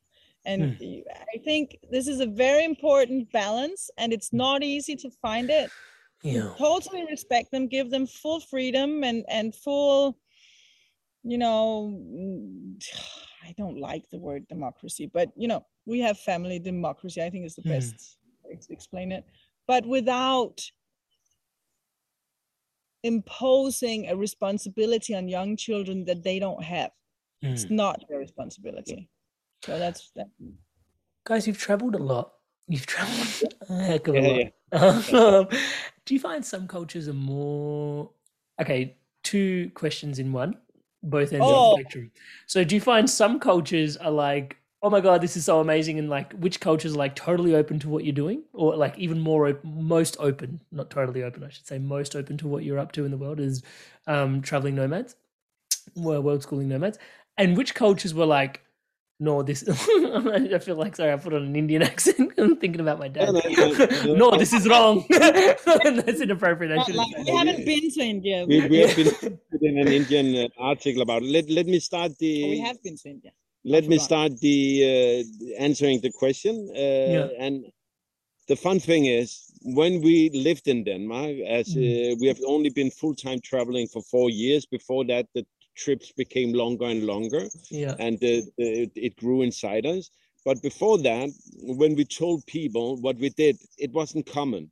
D: and
B: Hmm.
D: I think this is a very important balance, and it's not easy to find it.
B: Yeah.
D: Totally respect them, give them full freedom and and full, you know, I don't like the word democracy, but you know, we have family democracy. I think is the
B: Hmm.
D: best way to explain it, but without imposing a responsibility on young children that they don't have. It's
B: Hmm.
D: not their responsibility. So that's that.
B: Guys, you've traveled a lot. You've traveled a heck of a
C: Yeah,
B: lot. Um, do you find some cultures are more okay? Two questions in one, both ends of
D: Oh.
B: the spectrum. So, do you find some cultures are like, oh my god, this is so amazing, and like which cultures are like totally open to what you're doing, or like even more op- most open, not totally open, I should say, most open to what you're up to in the world is um, traveling nomads, world schooling nomads, and which cultures were like no, this. I feel like sorry, I put on an Indian accent. I'm thinking about my dad.
C: No, no, no,
B: no, this is wrong. That's inappropriate. I should
D: like, we haven't been to India.
C: we, we have been in an indian uh, article about it let, let me start the
D: Oh, we have been to India.
C: let me start the uh, answering the question uh, and the fun thing is when we lived in denmark as uh, we have only been full-time traveling for four years before that the trips became longer and longer
B: Yeah.
C: and uh, it, it grew inside us. But before that when we told people what we did it wasn't common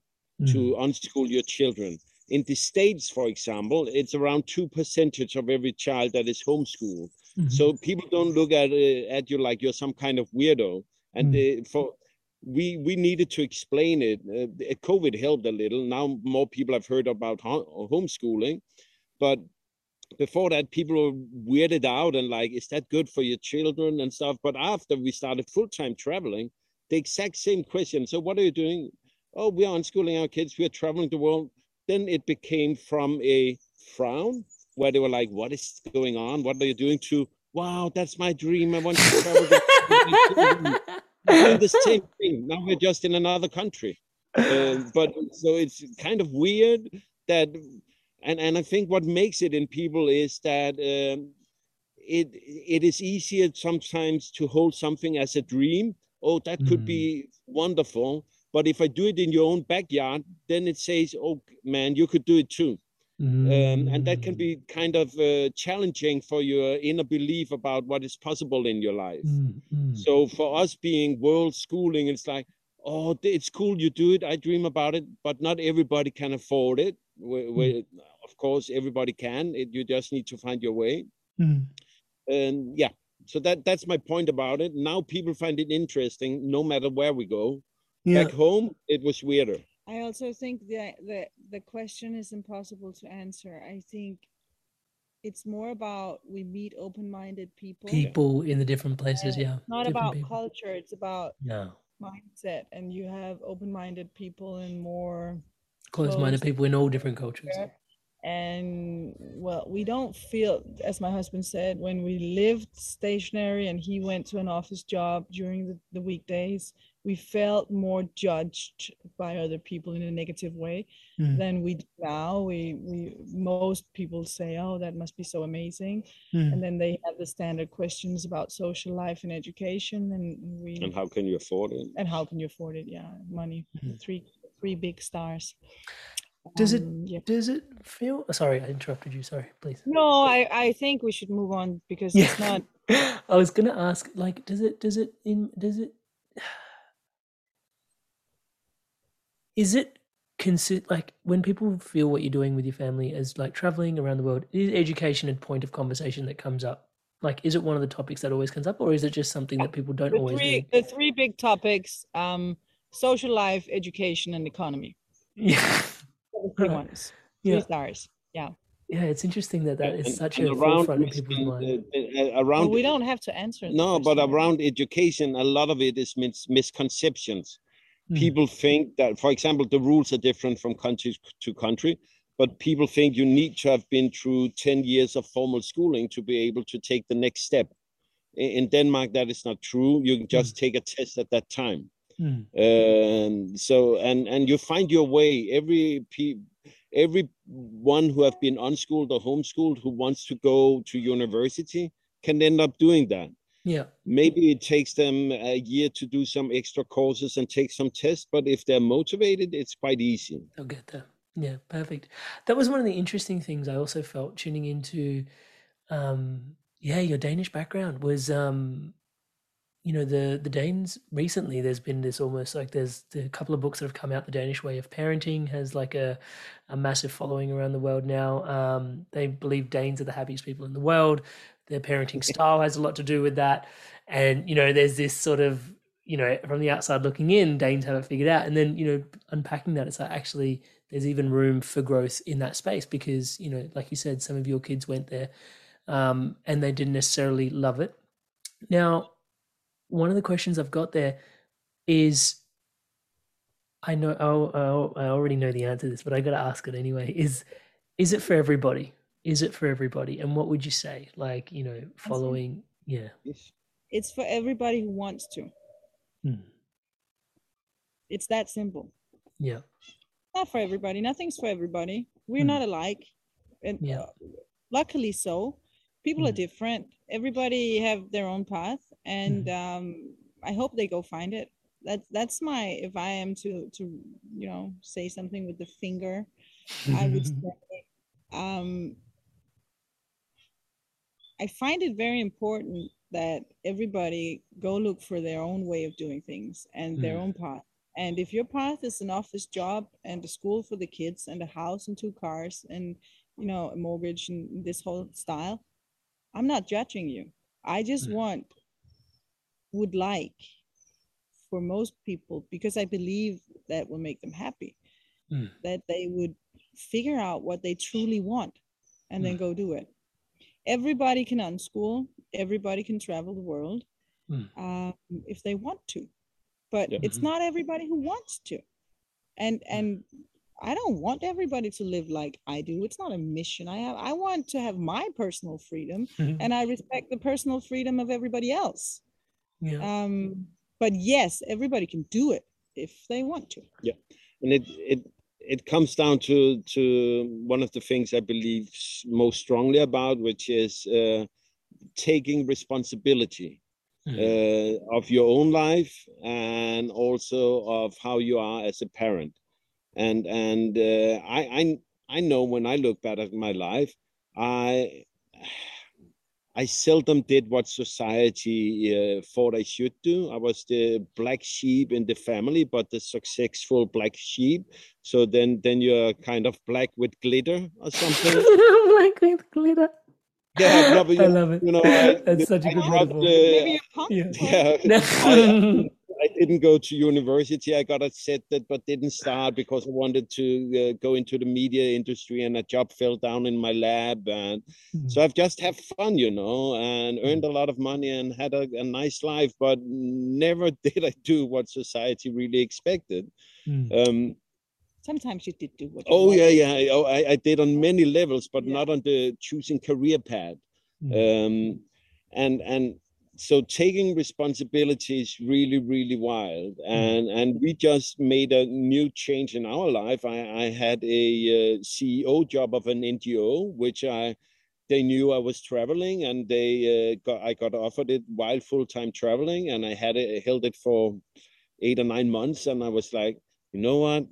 C: to unschool your children. In the states for example it's around 2 percentage of every child that is homeschooled. So people don't look at uh, at you like you're some kind of weirdo. And uh, for we we needed to explain it. Uh, covid helped a little. Now more people have heard about ho- homeschooling. But before that people were weirded out and like is that good for your children and stuff? But after we started full-time traveling the exact same question so what are you doing? Oh we are unschooling our kids. We are traveling the world. Then it became from a frown where they were like what is going on? What are you doing? to wow that's my dream. I want to travel the- the same thing. Now we're just in another country. Uh, but so it's kind of weird that, and and I think what makes it in people is that um, it it is easier sometimes to hold something as a dream. Oh, that could
B: Mm.
C: be wonderful. But if I do it in your own backyard, then it says, "Oh man, you could do it too." Um, and that can be kind of uh, challenging for your inner belief about what is possible in your life.
B: Mm, mm.
C: So for us being world schooling, it's like, oh, it's cool you do it. I dream about it, but not everybody can afford it. We, we, of course, everybody can. It, you just need to find your way.
B: Mm.
C: And yeah, so that that's my point about it. Now people find it interesting, no matter where we go.
B: Yeah.
C: Back home, it was weirder.
D: I also think that the the question is impossible to answer. I think it's more about we meet open-minded people.
B: People in the different places, yeah.
D: It's not
B: different
D: about
B: people.
D: culture, it's about
B: yeah
D: mindset. And you have open-minded people and more
B: Close-minded people in all different cultures.
D: There. And well, we don't feel, as my husband said, when we lived stationary and he went to an office job during the, the weekdays, we felt more judged by other people in a negative way
B: Mm.
D: than we do now. We we most people say, "Oh, that must be so amazing,"
B: Mm.
D: and then they have the standard questions about social life and education, and we
C: And how can you afford it?
D: and how can you afford it? Yeah, money.
B: Mhm.
D: Three three big stars.
B: Does it
D: Um, yeah.
B: does it feel sorry, I interrupted you, sorry, please.
D: No, I I think we should move on because
B: Yeah.
D: it's not.
B: I was gonna ask, like, does it does it in does it is it consi- like when people feel what you're doing with your family as like traveling around the world, is education a point of conversation that comes up? Like, is it one of the topics that always comes up, or is it just something that people don't
D: The
B: always
D: three the three big topics: um, social life, education, and economy.
B: Yeah,
D: The three
B: Right.
D: ones. Three
B: yeah,
D: stars. Yeah.
B: yeah. It's interesting that that is
C: And-
B: such
C: and
B: a
C: around
B: forefront in people's mind.
C: uh, uh, around
D: Well, we don't have to answer.
C: No, but
D: question.
C: around education, a lot of it is mis- misconceptions.
B: Mm.
C: People think that, for example, the rules are different from country to country, but people think you need to have been through 10 years of formal schooling to be able to take the next step. I- In Denmark, that is not true. You can just take a test at that time.
B: Mm.
C: Um, so, and and you find your way. Every pe- every one who have been unschooled or homeschooled who wants to go to university can end up doing that
B: Yeah.
C: maybe it takes them a year to do some extra courses and take some tests but if they're motivated it's quite easy
B: They'll get there. Yeah, perfect. That was one of the interesting things I also felt tuning into um yeah, your Danish background was um you know the the Danes recently there's been this almost like there's a couple of books that have come out the Danish way of parenting has like a a massive following around the world now. Um they believe Danes are the happiest people in the world. Their parenting style has a lot to do with that. And you know there's this sort of you know, from the outside looking in, Danes have it figured out. And then, you know, unpacking that, it's like actually there's even room for growth in that space because, you know, like you said, some of your kids went there um, and they didn't necessarily love it. Now, one of the questions I've got there is I know I'll, I'll, I already know the answer to this, but I got to ask it anyway. Is is it for everybody? Is it for everybody? And what would you say? Like, you know, following, yeah.
D: It's for everybody who wants to.
B: Hmm.
D: It's that simple.
B: Yeah.
D: Not for everybody. Nothing's for everybody. We're
B: Hmm.
D: not alike, and
B: Yeah.
D: uh, luckily so. People are
B: Hmm.
D: different. Everybody have their own path, and
B: Hmm.
D: um, I hope they go find it. That's that's my. If I am to to you know say something with the finger, I would say, um, I find it very important that everybody go look for their own way of doing things and their
B: Mm.
D: own path. And if your path is an office job and a school for the kids and a house and two cars and you know a mortgage and this whole style, I'm not judging you. I just
B: Mm.
D: want would like for most people because I believe that will make them happy
B: Mm.
D: that they would figure out what they truly want and then go do it. Everybody can unschool, everybody can travel the world
B: Mm.
D: um, if they want to, but
C: Yeah.
D: it's
B: Mhm.
D: not everybody who wants to. And and I don't want everybody to live like I do. It's not a mission I have. I want to have my personal freedom, and I respect the personal freedom of everybody else
B: yeah.
D: um but yes, everybody can do it if they want to.
C: Yeah, and it it it comes down to to one of the things I believe most strongly about, which is uh, taking responsibility mm. uh, of your own life and also of how you are as a parent. And and uh, I, I I know when I look back at my life, I I seldom did what society uh, thought I should do. I was the black sheep in the family, but the successful black sheep. So then, then you're kind of black with glitter or something.
B: black with glitter.
C: Yeah, no,
B: you, I love it. You know, I, That's such a good metaphor.
D: Maybe a punk.
C: Yeah, yeah I, I didn't go to university. I got accepted, but didn't start because I wanted to uh, go into the media industry, and a job fell down in my lab. And mm-hmm. so I've just had fun, you know, and earned a lot of money and had a, a nice life, but never did I do what society really expected. Mm. Um,
D: Sometimes you did do what.
C: oh wanted. yeah, yeah. Oh, I, I did on many levels, but yeah. not on the choosing career path. Mm. Um, and and so taking responsibility is really really wild hmm. and and we just made a new change in our life i, I had a uh, ceo job of an ngo which i they knew i was traveling and they uh, got i got offered it while full-time traveling and i had it held it for eight or nine months and i was like you know what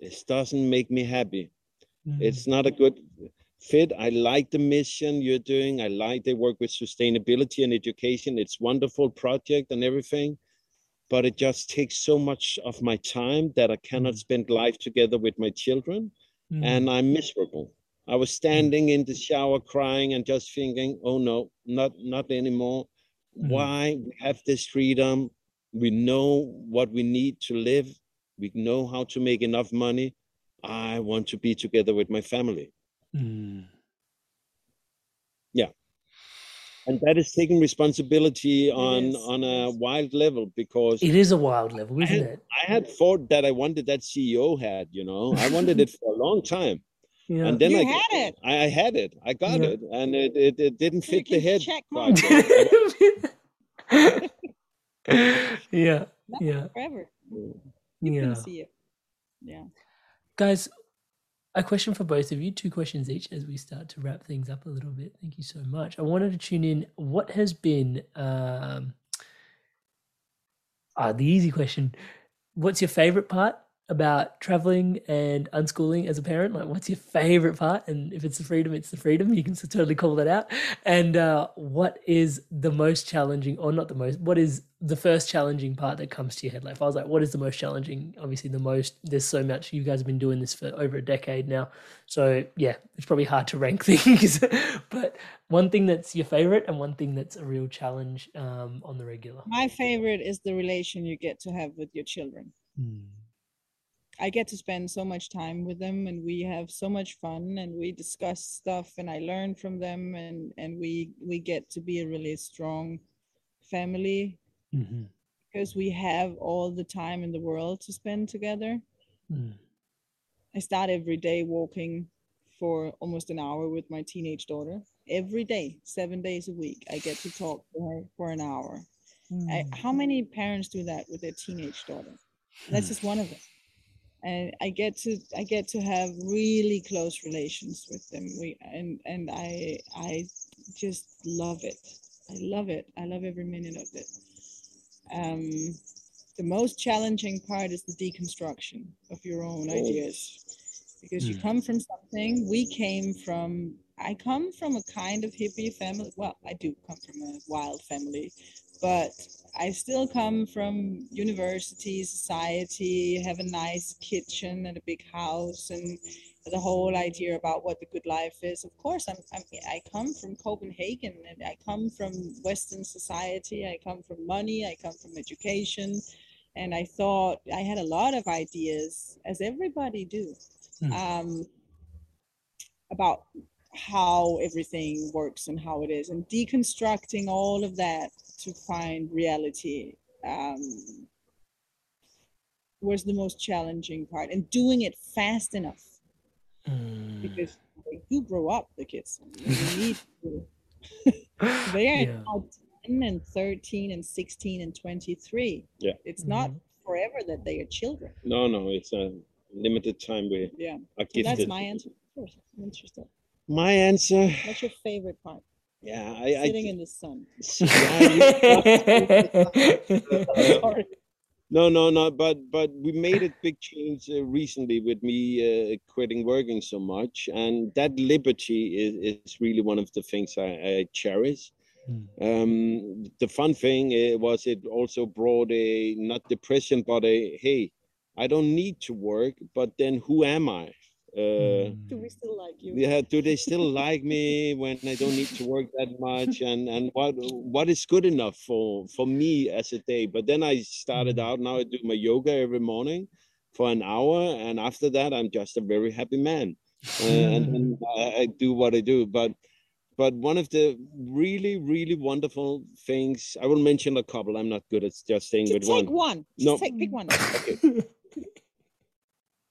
C: this doesn't make me happy mm-hmm. it's not a good fit. I like the mission you're doing. I like they work with sustainability and education. It's wonderful project and everything, but it just takes so much of my time that I cannot mm. spend life together with my children, mm. and I'm miserable. I was standing in the shower crying and just thinking, "Oh no, not not anymore. Mm. Why we have this freedom? We know what we need to live. We know how to make enough money. I want to be together with my family." Mm. Yeah. And that is taking responsibility on on a wild level because
B: it is a wild level, isn't
C: I had,
B: it?
C: I had thought that I wanted that CEO had, you know, I wanted it for a long time. Yeah. And then
D: you
C: I
D: had it.
C: I, I had it. I got yeah. it, and it, it, it didn't so fit the head.
D: Check
B: yeah, yeah.
D: Forever. You yeah. see it. Yeah.
B: Guys, a question for both of you, two questions each as we start to wrap things up a little bit. Thank you so much. I wanted to tune in. What has been um, ah, the easy question? What's your favorite part about traveling and unschooling as a parent? Like, what's your favorite part? And if it's the freedom, it's the freedom. You can totally call that out. And uh, what is the most challenging, or not the most? What is the first challenging part that comes to your head? Like, if I was like, what is the most challenging? Obviously, the most. There's so much. You guys have been doing this for over a decade now, so yeah, it's probably hard to rank things. but one thing that's your favorite, and one thing that's a real challenge um, on the regular.
D: My favorite is the relation you get to have with your children. Hmm I get to spend so much time with them and we have so much fun and we discuss stuff and I learn from them and and we we get to be a really strong family mm-hmm. because we have all the time in the world to spend together. Mm. I start every day walking for almost an hour with my teenage daughter. Every day, seven days a week, I get to talk to her for an hour. Mm. I, how many parents do that with their teenage daughter? That's hmm. just one of them and I get to I get to have really close relations with them. We and and I I just love it. I love it. I love every minute of it. Um, the most challenging part is the deconstruction of your own oh. ideas, because you hmm. come from something. We came from. I come from a kind of hippie family. Well, I do come from a wild family, but I still come from university, society, have a nice kitchen and a big house, and the whole idea about what the good life is. Of course, I'm, I'm I come from Copenhagen, and I come from Western society. I come from money. I come from education, and I thought I had a lot of ideas, as everybody do, mm. um, about how everything works and how it is, and deconstructing all of that to find reality um, was the most challenging part. And doing it fast enough. Mm. because they do grow up the kids. You need to they are yeah. not 10 and 13 and 16 and 23
C: Yeah.
D: it's not forever that they are children.
C: No, no, it's a limited time we
D: yeah.
C: are
D: so that's my answer. Sure, I'm interested.
C: My answer,
D: what's your favorite part
C: yeah, I, I
D: sitting in the sun
C: Sorry. No, no, no. But but we made a big change uh, recently with me uh, quitting working so much, and that liberty is, is really one of the things I, I cherish. Um, the fun thing uh, was it also brought a not depression, but a hey, I don't need to work, but then who am I? Uh,
D: do we still like you
C: yeah, do they still like me when I don't need to work that much? And and what what is good enough for for me as a day? But then I started out. Now I do my yoga every morning for an hour, and after that, I'm just a very happy man, uh, and, and I, I do what I do. But but one of the really really wonderful things I will mention a couple. I'm not good at just staying
D: Just
C: with
D: take
C: one.
D: one. Just
C: No.
D: take pick one.
C: Okay.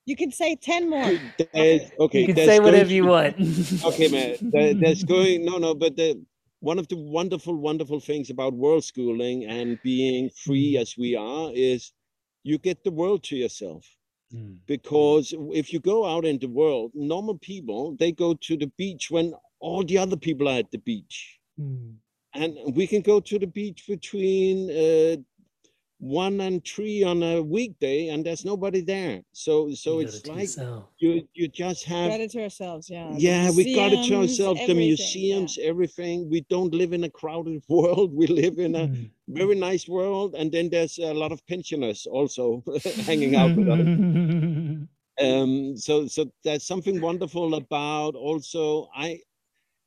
D: You can say ten more.
C: There's, okay,
B: You can say whatever
C: to
B: you
C: be-
B: want.
C: okay, man. There, there's going no, no, but the one of the wonderful, wonderful things about world schooling and being free mm. as we are is you get the world to yourself. Mm. Because if you go out in the world, normal people they go to the beach when all the other people are at the beach, mm. and we can go to the beach between uh, one and three on a weekday, and there's nobody there. So, so it's like
B: yourself.
C: you you just have
D: got it to ourselves, yeah. The
C: yeah, we got it to
D: museums,
C: ourselves. The
D: everything,
C: museums, everything. We don't live in a crowded world. We live in a very nice world, and then there's a lot of pensioners also hanging out with us. Um, so, so there's something wonderful about also. I,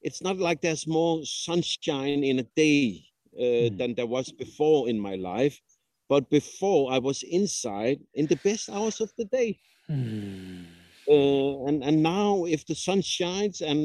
C: it's not like there's more sunshine in a day uh, than there was before in my life, but before I was inside in the best hours of the day. Uh, and and now if the sun shines and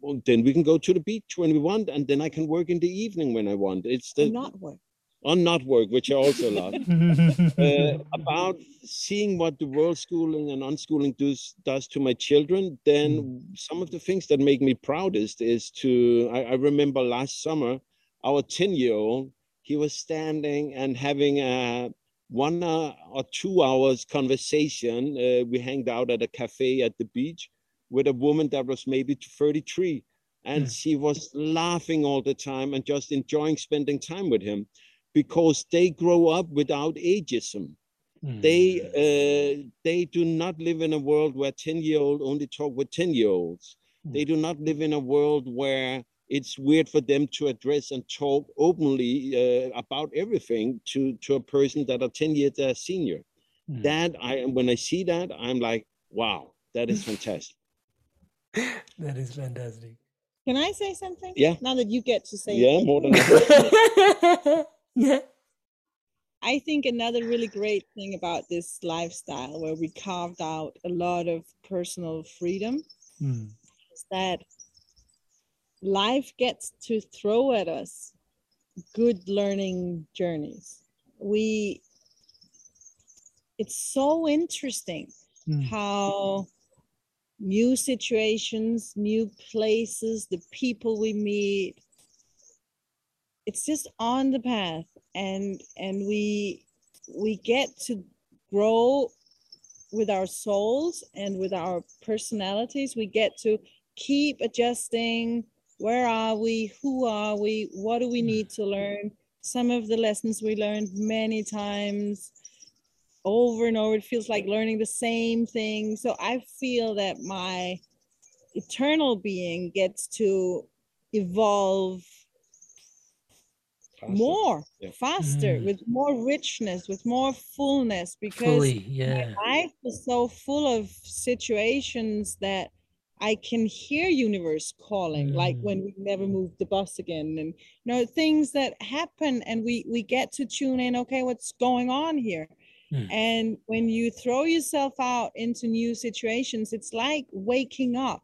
C: well, then we can go to the beach when we want and then i can work in the evening when i want it's the
D: And not work.
C: or not work which i also love uh, about seeing what the world schooling and unschooling does does to my children then some of the things that make me proudest is to i, I remember last summer our 10 year old he was standing and having a one uh, or two hours conversation. Uh, we hanged out at a cafe at the beach with a woman that was maybe 33. And she was laughing all the time and just enjoying spending time with him because they grow up without ageism. They uh, they do not live in a world where 10 year old only talk with 10 year olds. They do not live in a world where it's weird for them to address and talk openly uh, about everything to, to a person that are 10 years their senior. That I when I see that, I'm like, wow, that is fantastic.
B: that is fantastic.
D: Can I say something?
C: Yeah.
D: Now that you get to say
C: Yeah,
D: it.
C: more than
B: yeah.
D: I think another really great thing about this lifestyle where we carved out a lot of personal freedom is that life gets to throw at us good learning journeys. We it's so interesting hmm. how new situations, new places, the people we meet, it's just on the path. And and we we get to grow with our souls and with our personalities. We get to keep adjusting where are we who are we what do we need to learn some of the lessons we learned many times over and over it feels like learning the same thing so i feel that my eternal being gets to evolve more
C: Yeah.
D: faster
B: Mm.
D: with more richness with more fullness because
B: Fully, yeah.
D: life is so full of situations that I can hear universe calling, like when we mm. never moved the bus again, and you know things that happen, and we we get to tune in. Okay, what's going on here? Hmm. And when you throw yourself out into new situations, it's like waking up.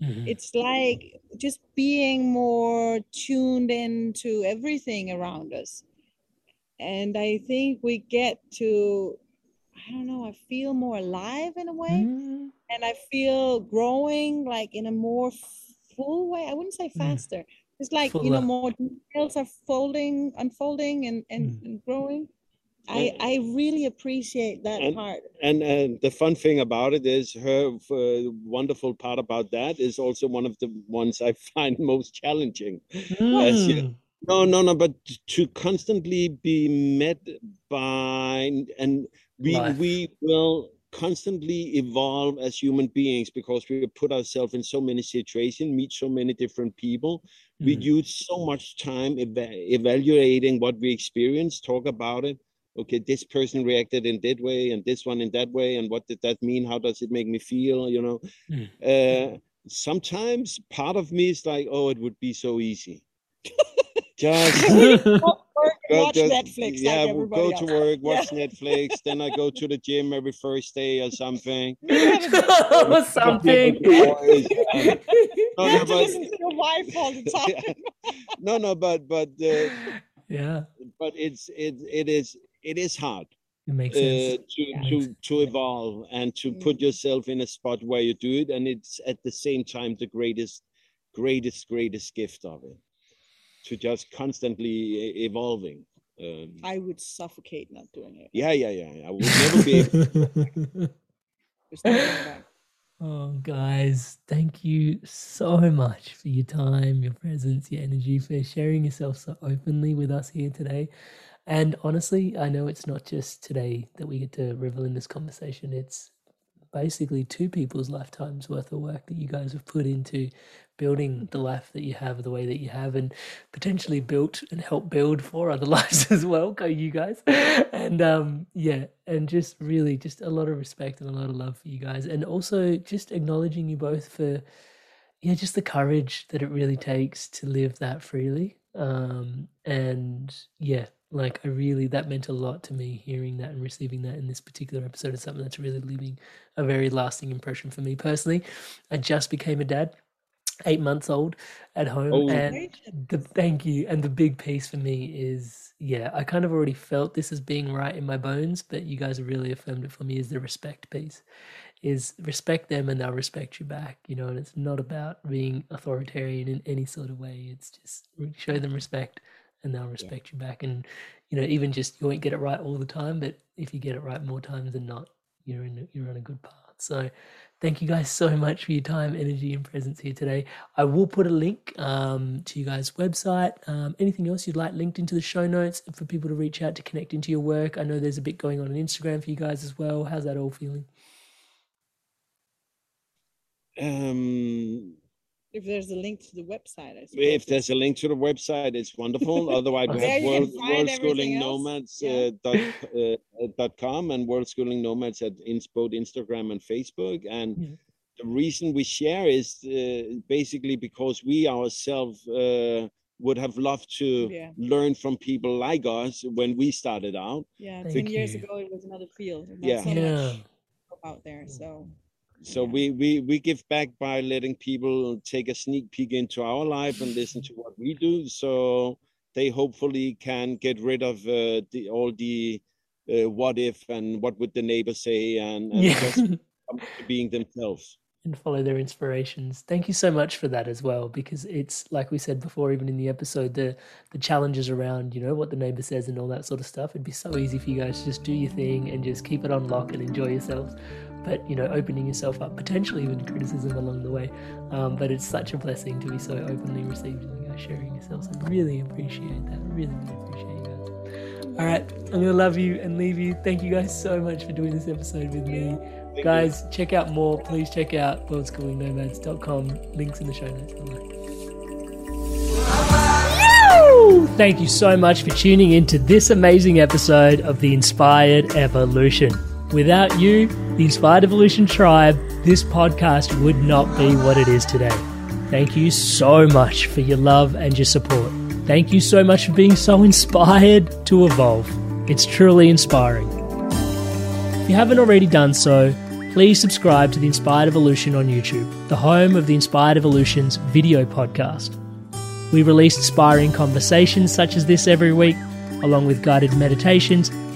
D: Mm-hmm. It's like just being more tuned into everything around us. And I think we get to, I don't know, I feel more alive in a way. And I feel growing like in a more full way. I wouldn't say faster, It's like you know more details are folding, unfolding, and and, mm. and growing. I, I really appreciate that
C: and,
D: part.
C: And uh, the fun thing about it is her uh, wonderful part about that is also one of the ones I find most challenging. Mm. You, no, no, no, but to constantly be met by and we Life. we will constantly evolve as human beings because we put ourselves in so many situations, meet so many different people. Mm. We use so much time eva- evaluating what we experience, talk about it. Okay, this person reacted in that way, and this one in that way, and what did that mean? How does it make me feel? You know, mm. uh, sometimes part of me is like, oh, it would be so easy. Just
D: watch just, Netflix.
C: Yeah,
D: like
C: we'll go else. to work, watch yeah. Netflix. Then I go to the gym every first day or something.
B: something.
D: no, no, but, listen to your wife all the time.
C: no, no, but but uh,
B: yeah,
C: but it's it it is it is hard.
B: It makes sense.
C: Uh, to yeah, to to evolve and to mm. put yourself in a spot where you do it, and it's at the same time the greatest, greatest, greatest gift of it to just constantly evolving. Um,
D: I would suffocate not doing it.
C: Yeah, yeah, yeah. I would never be able.
B: oh, guys, thank you so much for your time, your presence, your energy, for sharing yourself so openly with us here today. And honestly, I know it's not just today that we get to revel in this conversation. It's basically two people's lifetimes worth of work that you guys have put into building the life that you have the way that you have and potentially built and helped build for other lives as well go you guys. And um yeah and just really just a lot of respect and a lot of love for you guys. And also just acknowledging you both for yeah just the courage that it really takes to live that freely. Um and yeah like i really that meant a lot to me hearing that and receiving that in this particular episode is something that's really leaving a very lasting impression for me personally i just became a dad eight months old at home oh. and the thank you and the big piece for me is yeah i kind of already felt this as being right in my bones but you guys have really affirmed it for me is the respect piece is respect them and they'll respect you back you know and it's not about being authoritarian in any sort of way it's just show them respect and they'll respect yeah. you back. And you know, even just you won't get it right all the time, but if you get it right more times than not, you're in you're on a good path. So thank you guys so much for your time, energy, and presence here today. I will put a link um, to you guys' website. Um, anything else you'd like linked into the show notes for people to reach out to connect into your work. I know there's a bit going on on Instagram for you guys as well. How's that all feeling?
C: Um
D: if there's a link to the website,
C: if there's a link to the website, it's wonderful. Otherwise, we have world, world schooling nomads yeah. uh, dot, uh, dot com and world schooling nomads at in, both Instagram and Facebook. And yeah. the reason we share is uh, basically because we ourselves uh, would have loved to yeah. learn from people like us when we started out.
D: Yeah, Thank ten you. years ago it was another field. yeah. So yeah. out there, so
C: so we, we we give back by letting people take a sneak peek into our life and listen to what we do so they hopefully can get rid of uh, the all the uh, what if and what would the neighbor say and, and yeah. just being themselves
B: and follow their inspirations. Thank you so much for that as well, because it's like we said before, even in the episode, the the challenges around you know what the neighbor says and all that sort of stuff. It'd be so easy for you guys to just do your thing and just keep it on lock and enjoy yourselves but you know opening yourself up potentially even criticism along the way. Um, but it's such a blessing to be so openly received and you guys sharing yourselves i really appreciate that. Really really appreciate you guys all right. I'm gonna love you and leave you. Thank you guys so much for doing this episode with me. Thank guys you. check out more. Please check out worldschoolingnomads.com links in the show notes below. Thank you so much for tuning in to this amazing episode of The Inspired Evolution. Without you, the Inspired Evolution Tribe, this podcast would not be what it is today. Thank you so much for your love and your support. Thank you so much for being so inspired to evolve. It's truly inspiring. If you haven't already done so, please subscribe to the Inspired Evolution on YouTube, the home of the Inspired Evolution's video podcast. We release inspiring conversations such as this every week, along with guided meditations